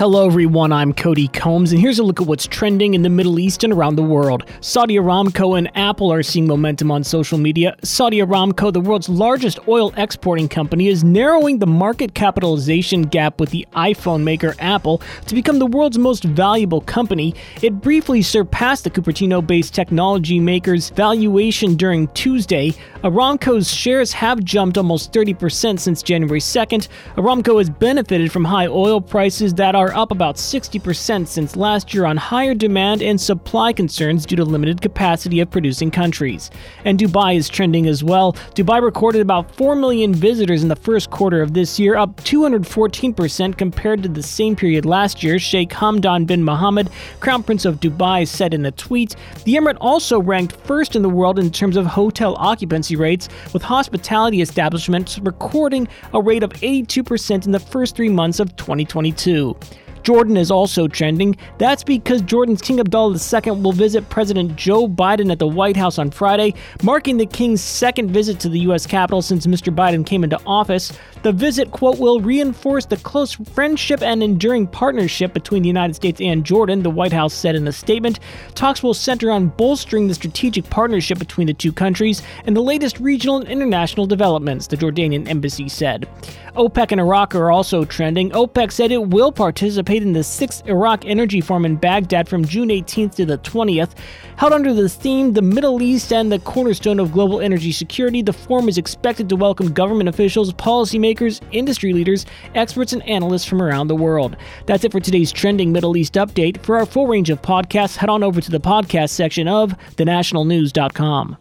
Hello, everyone. I'm Cody Combs, and here's a look at what's trending in the Middle East and around the world. Saudi Aramco and Apple are seeing momentum on social media. Saudi Aramco, the world's largest oil exporting company, is narrowing the market capitalization gap with the iPhone maker Apple to become the world's most valuable company. It briefly surpassed the Cupertino based technology maker's valuation during Tuesday. Aramco's shares have jumped almost 30% since January 2nd. Aramco has benefited from high oil prices that are are up about 60% since last year on higher demand and supply concerns due to limited capacity of producing countries. And Dubai is trending as well. Dubai recorded about 4 million visitors in the first quarter of this year, up 214% compared to the same period last year, Sheikh Hamdan bin Mohammed, Crown Prince of Dubai, said in a tweet. The emirate also ranked first in the world in terms of hotel occupancy rates, with hospitality establishments recording a rate of 82% in the first three months of 2022. Jordan is also trending. That's because Jordan's King Abdullah II will visit President Joe Biden at the White House on Friday, marking the king's second visit to the U.S. Capitol since Mr. Biden came into office. The visit, quote, will reinforce the close friendship and enduring partnership between the United States and Jordan, the White House said in a statement. Talks will center on bolstering the strategic partnership between the two countries and the latest regional and international developments, the Jordanian embassy said. OPEC and Iraq are also trending. OPEC said it will participate in the sixth Iraq Energy Forum in Baghdad from June 18th to the 20th. Held under the theme The Middle East and the Cornerstone of Global Energy Security, the forum is expected to welcome government officials, policymakers, industry leaders, experts, and analysts from around the world. That's it for today's trending Middle East update. For our full range of podcasts, head on over to the podcast section of thenationalnews.com.